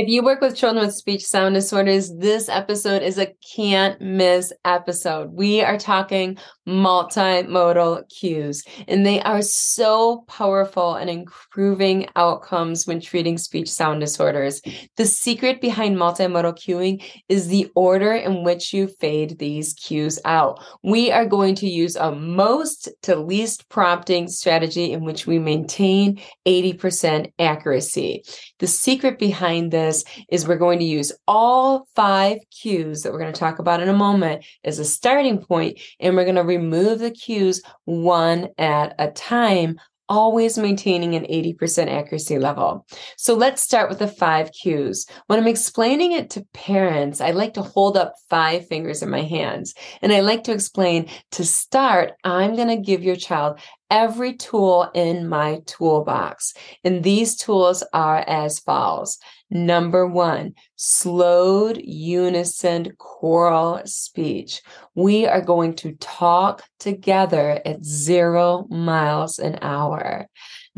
If you work with children with speech sound disorders, this episode is a can't miss episode. We are talking multimodal cues, and they are so powerful in improving outcomes when treating speech sound disorders. The secret behind multimodal cueing is the order in which you fade these cues out. We are going to use a most to least prompting strategy in which we maintain 80% accuracy. The secret behind this is we're going to use all five cues that we're going to talk about in a moment as a starting point, and we're going to remove the cues one at a time always maintaining an 80% accuracy level. So let's start with the five cues. When I'm explaining it to parents, I like to hold up five fingers in my hands. And I like to explain to start, I'm going to give your child every tool in my toolbox. And these tools are as follows. Number one, slowed unison choral speech. We are going to talk together at zero miles an hour.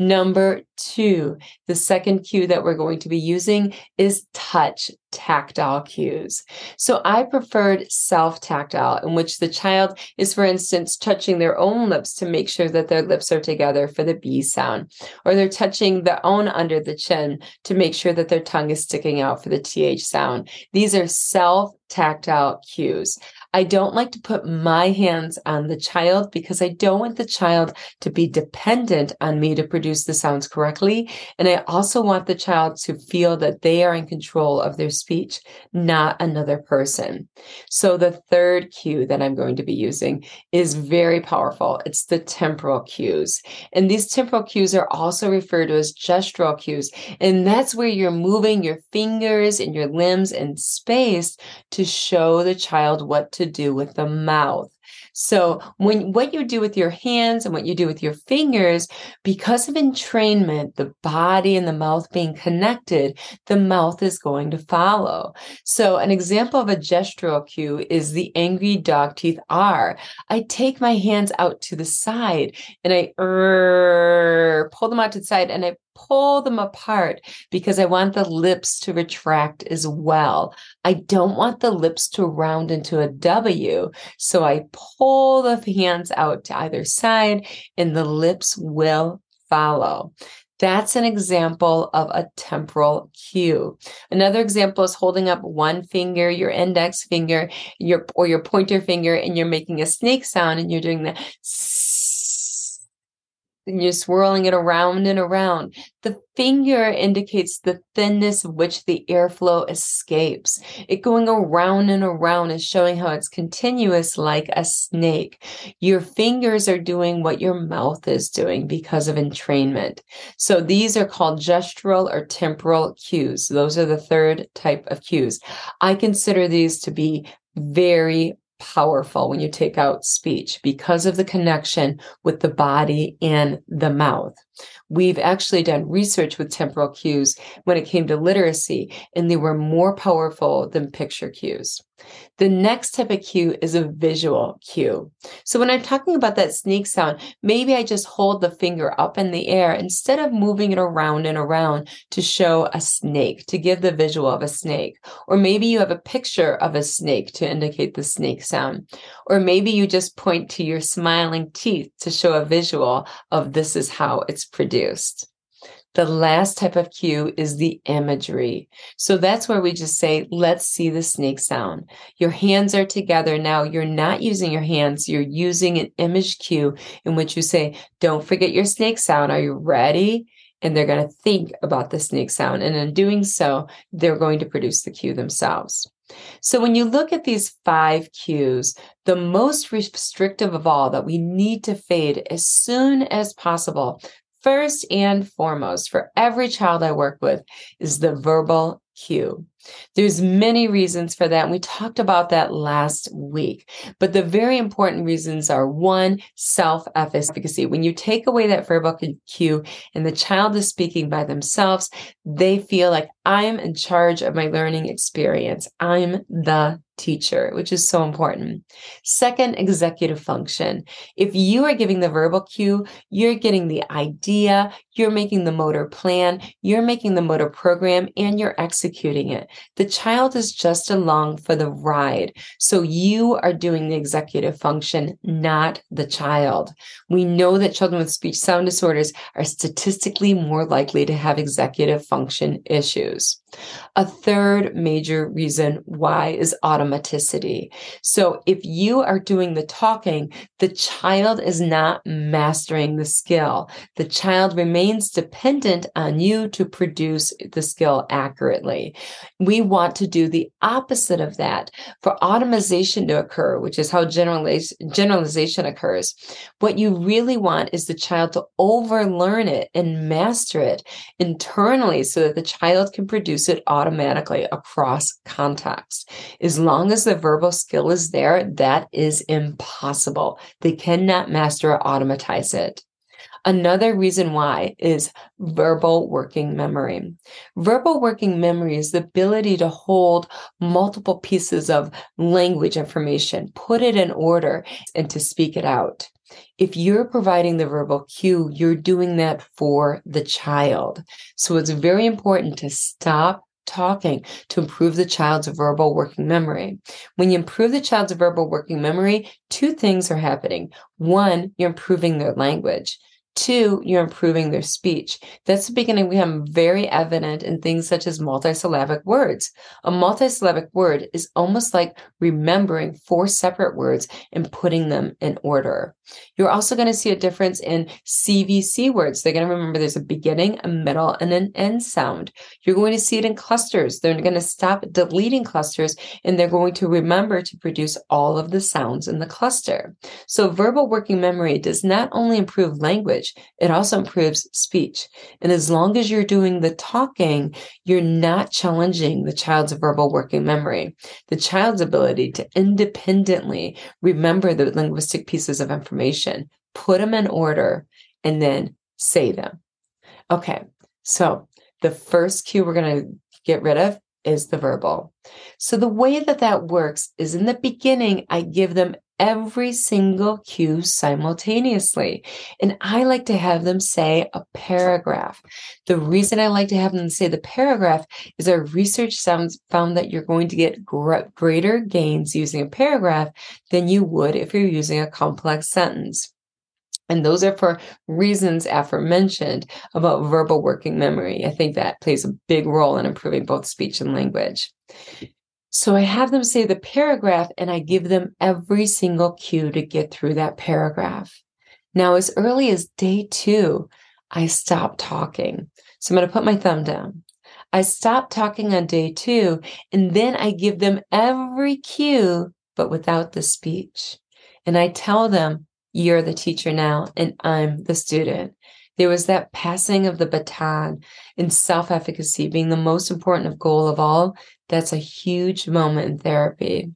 Number two, the second cue that we're going to be using is touch tactile cues. So I preferred self tactile, in which the child is, for instance, touching their own lips to make sure that their lips are together for the B sound, or they're touching their own under the chin to make sure that their tongue is sticking out for the TH sound. These are self tactile cues. I don't like to put my hands on the child because I don't want the child to be dependent on me to produce the sounds correctly. And I also want the child to feel that they are in control of their speech, not another person. So the third cue that I'm going to be using is very powerful. It's the temporal cues. And these temporal cues are also referred to as gestural cues. And that's where you're moving your fingers and your limbs in space to show the child what to to do with the mouth. So when what you do with your hands and what you do with your fingers, because of entrainment, the body and the mouth being connected, the mouth is going to follow. So an example of a gestural cue is the angry dog teeth R. I take my hands out to the side and I er, pull them out to the side and I pull them apart because I want the lips to retract as well. I don't want the lips to round into a W. So I pull the hands out to either side and the lips will follow. That's an example of a temporal cue. Another example is holding up one finger, your index finger, your or your pointer finger, and you're making a snake sound, and you're doing the and you're swirling it around and around. The finger indicates the thinness of which the airflow escapes. It going around and around is showing how it's continuous like a snake. Your fingers are doing what your mouth is doing because of entrainment. So these are called gestural or temporal cues. Those are the third type of cues. I consider these to be very powerful when you take out speech because of the connection with the body and the mouth. We've actually done research with temporal cues when it came to literacy, and they were more powerful than picture cues. The next type of cue is a visual cue. So when I'm talking about that snake sound, maybe I just hold the finger up in the air instead of moving it around and around to show a snake, to give the visual of a snake. Or maybe you have a picture of a snake to indicate the snake sound. Or maybe you just point to your smiling teeth to show a visual of this is how it's produced. The last type of cue is the imagery. So that's where we just say, let's see the snake sound. Your hands are together. Now you're not using your hands. You're using an image cue in which you say, don't forget your snake sound. Are you ready? And they're going to think about the snake sound. And in doing so, they're going to produce the cue themselves. So when you look at these five cues, the most restrictive of all that we need to fade as soon as possible, first and foremost for every child I work with is the verbal cue. There's many reasons for that. And we talked about that last week. But the very important reasons are one, self-efficacy. When you take away that verbal cue and the child is speaking by themselves, they feel like I'm in charge of my learning experience. I'm the teacher, which is so important. Second, executive function. If you are giving the verbal cue, you're getting the idea, you're making the motor plan, you're making the motor program, and you're executing executing it. The child is just along for the ride. So you are doing the executive function, not the child. We know that children with speech sound disorders are statistically more likely to have executive function issues. A third major reason why is automaticity. So if you are doing the talking, the child is not mastering the skill. The child remains dependent on you to produce the skill accurately. We want to do the opposite of that. For automation to occur, which is how generaliz- generalization occurs, what you really want is the child to overlearn it and master it internally so that the child can produce use it automatically across context. As long as the verbal skill is there, that is impossible. They cannot master or automatize it. Another reason why is verbal working memory. Verbal working memory is the ability to hold multiple pieces of language information, put it in order, and to speak it out. If you're providing the verbal cue, you're doing that for the child. So it's very important to stop talking to improve the child's verbal working memory. When you improve the child's verbal working memory, two things are happening. One, you're improving their language. Two, you're improving their speech. That's the beginning We become very evident in things such as multisyllabic words. A multisyllabic word is almost like remembering four separate words and putting them in order. You're also going to see a difference in CVC words. They're going to remember there's a beginning, a middle, and an end sound. You're going to see it in clusters. They're going to stop deleting clusters and they're going to remember to produce all of the sounds in the cluster. So verbal working memory does not only improve language, language, it also improves speech. And as long as you're doing the talking, you're not challenging the child's verbal working memory, the child's ability to independently remember the linguistic pieces of information, put them in order, and then say them. Okay, so the first cue we're going to get rid of is the verbal. So the way that that works is in the beginning, I give them every single cue simultaneously. And I like to have them say a paragraph. The reason I like to have them say the paragraph is our research found that you're going to get gr- greater gains using a paragraph than you would if you're using a complex sentence. And those are for reasons aforementioned about verbal working memory. I think that plays a big role in improving both speech and language. So I have them say the paragraph and I give them every single cue to get through that paragraph. Now, as early as day two, I stop talking. So I'm going to put my thumb down. I stop talking on day two, and then I give them every cue, but without the speech. And I tell them, You're the teacher now, and I'm the student. There was that passing of the baton and self efficacy being the most important of goal of all. That's a huge moment in therapy.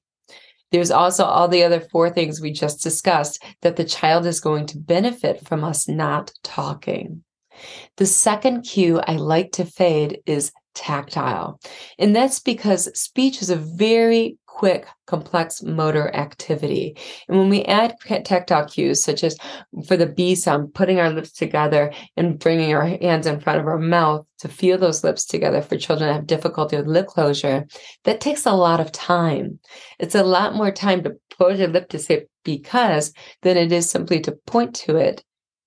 There's also all the other four things we just discussed that the child is going to benefit from us not talking. The second cue I like to fade is tactile. And that's because speech is a very quick, complex motor activity. And when we add tactile cues, such as for the B sound, putting our lips together and bringing our hands in front of our mouth to feel those lips together for children that have difficulty with lip closure, that takes a lot of time. It's a lot more time to close your lip to say because than it is simply to point to it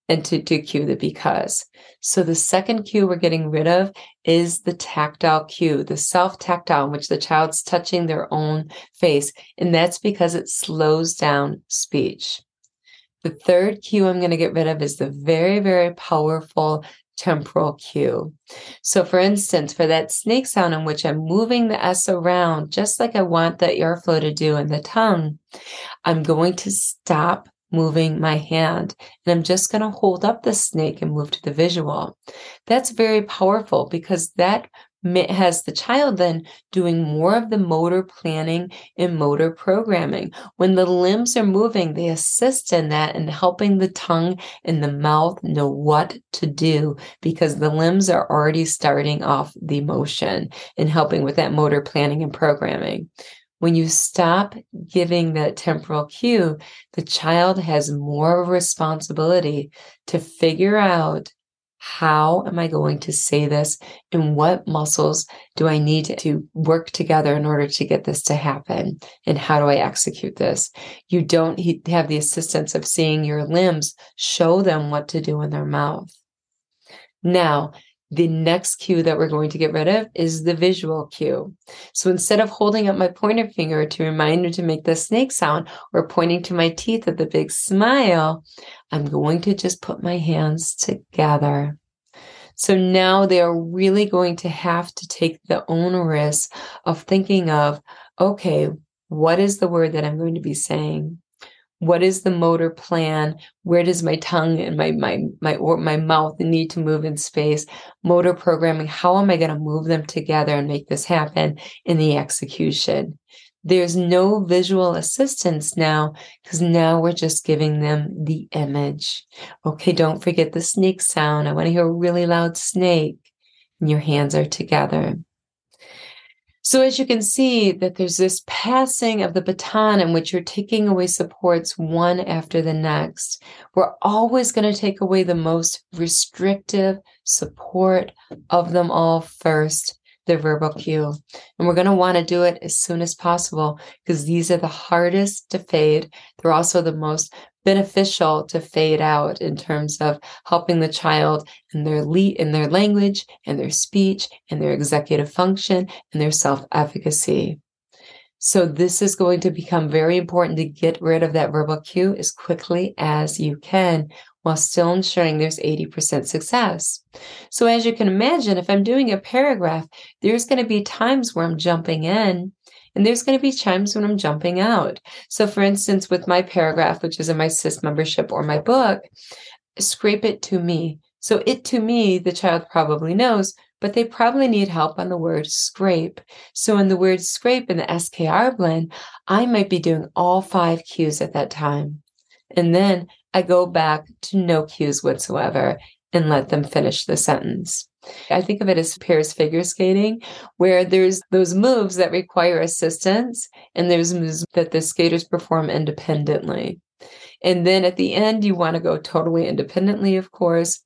and to, to cue the because. So the second cue we're getting rid of is the tactile cue, the self tactile, in which the child's touching their own face. And that's because it slows down speech. The third cue I'm going to get rid of is the very, very powerful temporal cue. So, for instance, for that snake sound in which I'm moving the S around, just like I want the airflow to do in the tongue, I'm going to stop moving my hand. And I'm just going to hold up the snake and move to the visual. That's very powerful because that has the child then doing more of the motor planning and motor programming. When the limbs are moving, they assist in that and helping the tongue and the mouth know what to do because the limbs are already starting off the motion and helping with that motor planning and programming. When you stop giving that temporal cue, the child has more responsibility to figure out how am I going to say this? And what muscles do I need to work together in order to get this to happen? And how do I execute this? You don't have the assistance of seeing your limbs show them what to do in their mouth. Now, the next cue that we're going to get rid of is the visual cue. So instead of holding up my pointer finger to remind me to make the snake sound or pointing to my teeth with a big smile, I'm going to just put my hands together. So now they are really going to have to take the onerous of thinking of, okay, what is the word that I'm going to be saying? What is the motor plan? Where does my tongue and my my my or my mouth need to move in space? Motor programming how am i going to move them together and make this happen in the execution? There's no visual assistance now because now we're just giving them the image. Okay don't forget the snake sound. I want to hear a really loud snake. And your hands are together so as you can see that there's this passing of the baton in which you're taking away supports one after the next. We're always going to take away the most restrictive support of them all first, the verbal cue. And we're going to want to do it as soon as possible because these are the hardest to fade. They're also the most beneficial to fade out in terms of helping the child in their le- in their language and their speech and their executive function and their self-efficacy. So this is going to become very important to get rid of that verbal cue as quickly as you can while still ensuring there's 80% success. So as you can imagine, if I'm doing a paragraph, there's going to be times where I'm jumping in and there's going to be times when I'm jumping out. So, for instance, with my paragraph, which is in my SIS membership or my book, scrape it to me. So, it to me, the child probably knows, but they probably need help on the word scrape. So, in the word scrape in the SKR blend, I might be doing all five cues at that time. And then I go back to no cues whatsoever and let them finish the sentence. I think of it as pairs figure skating, where there's those moves that require assistance and there's moves that the skaters perform independently. And then at the end, you want to go totally independently, of course.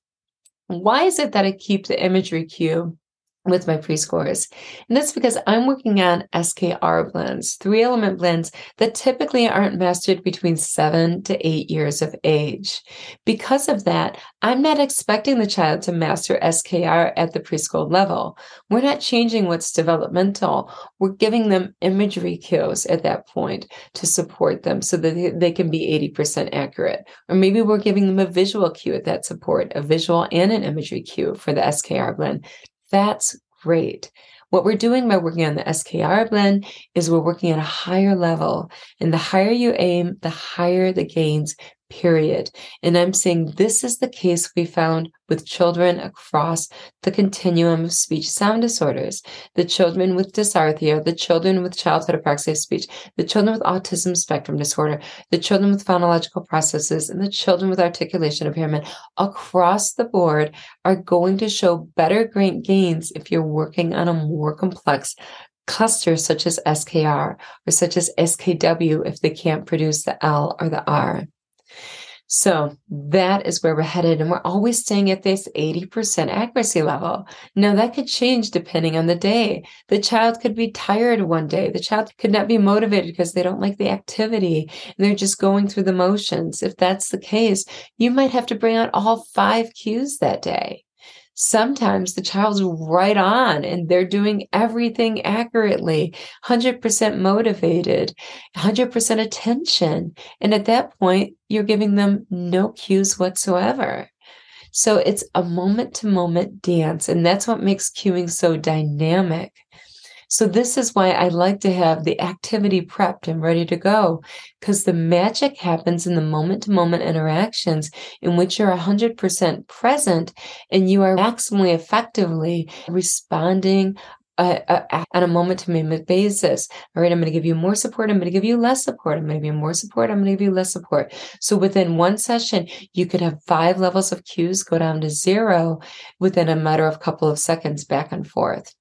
Why is it that I keep the imagery cue with my prescores. And that's because I'm working on SKR blends, three element blends that typically aren't mastered between seven to eight years of age. Because of that, I'm not expecting the child to master SKR at the preschool level. We're not changing what's developmental. We're giving them imagery cues at that point to support them so that they can be 80% accurate. Or maybe we're giving them a visual cue at that support, a visual and an imagery cue for the SKR blend that's great. What we're doing by working on the SKR blend is we're working at a higher level. And the higher you aim, the higher the gains period. And I'm saying this is the case we found with children across the continuum of speech sound disorders, the children with dysarthria, the children with childhood apraxia of speech, the children with autism spectrum disorder, the children with phonological processes, and the children with articulation impairment across the board are going to show better great gains if you're working on a more complex cluster such as SKR or such as SKW if they can't produce the L or the R. So that is where we're headed. And we're always staying at this 80% accuracy level. Now, that could change depending on the day. The child could be tired one day. The child could not be motivated because they don't like the activity and they're just going through the motions. If that's the case, you might have to bring out all five cues that day sometimes the child's right on and they're doing everything accurately, 100% motivated, 100% attention. And at that point, you're giving them no cues whatsoever. So it's a moment to moment dance. And that's what makes cueing so dynamic. So this is why I like to have the activity prepped and ready to go because the magic happens in the moment to moment interactions in which you're 100% present and you are maximally effectively responding uh, uh, on a moment to moment basis. All right, I'm going to give you more support. I'm going to give you less support. I'm going to give you more support. I'm going to give you less support. So within one session, you could have five levels of cues go down to zero within a matter of couple of seconds back and forth.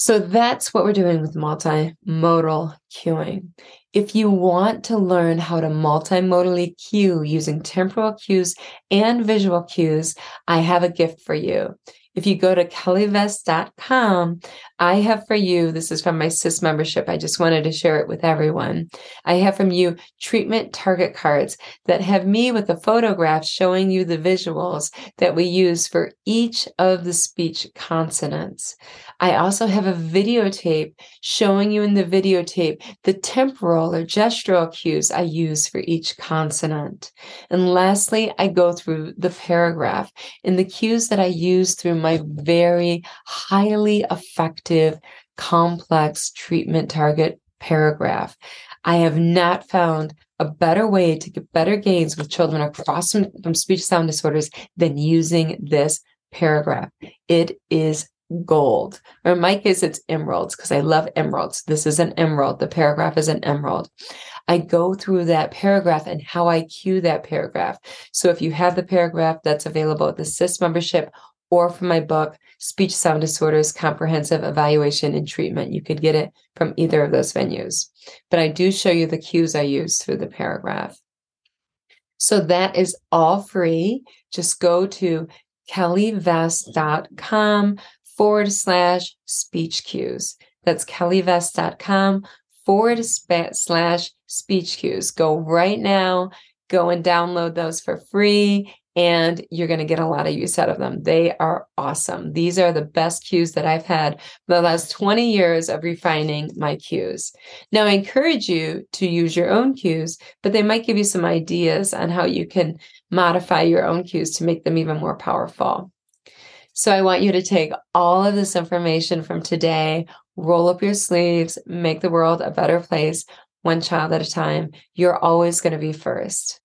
So that's what we're doing with multimodal cueing. If you want to learn how to multimodally cue using temporal cues and visual cues, I have a gift for you. If you go to kellyvess.com, I have for you, this is from my SIS membership. I just wanted to share it with everyone. I have from you treatment target cards that have me with a photograph showing you the visuals that we use for each of the speech consonants. I also have a videotape showing you in the videotape the temporal or gestural cues I use for each consonant. And lastly, I go through the paragraph and the cues that I use through my very highly effective, complex treatment target paragraph. I have not found a better way to get better gains with children across from, from speech sound disorders than using this paragraph. It is gold. Or in my case, it's emeralds because I love emeralds. This is an emerald. The paragraph is an emerald. I go through that paragraph and how I cue that paragraph. So if you have the paragraph that's available at the SIS membership or from my book, Speech Sound Disorders Comprehensive Evaluation and Treatment. You could get it from either of those venues. But I do show you the cues I use through the paragraph. So that is all free. Just go to kellyvess.com forward slash speech cues. That's kellyvess.com forward slash speech cues. Go right now, go and download those for free and you're going to get a lot of use out of them. They are awesome. These are the best cues that I've had the last 20 years of refining my cues. Now, I encourage you to use your own cues, but they might give you some ideas on how you can modify your own cues to make them even more powerful. So, I want you to take all of this information from today, roll up your sleeves, make the world a better place, one child at a time. You're always going to be first.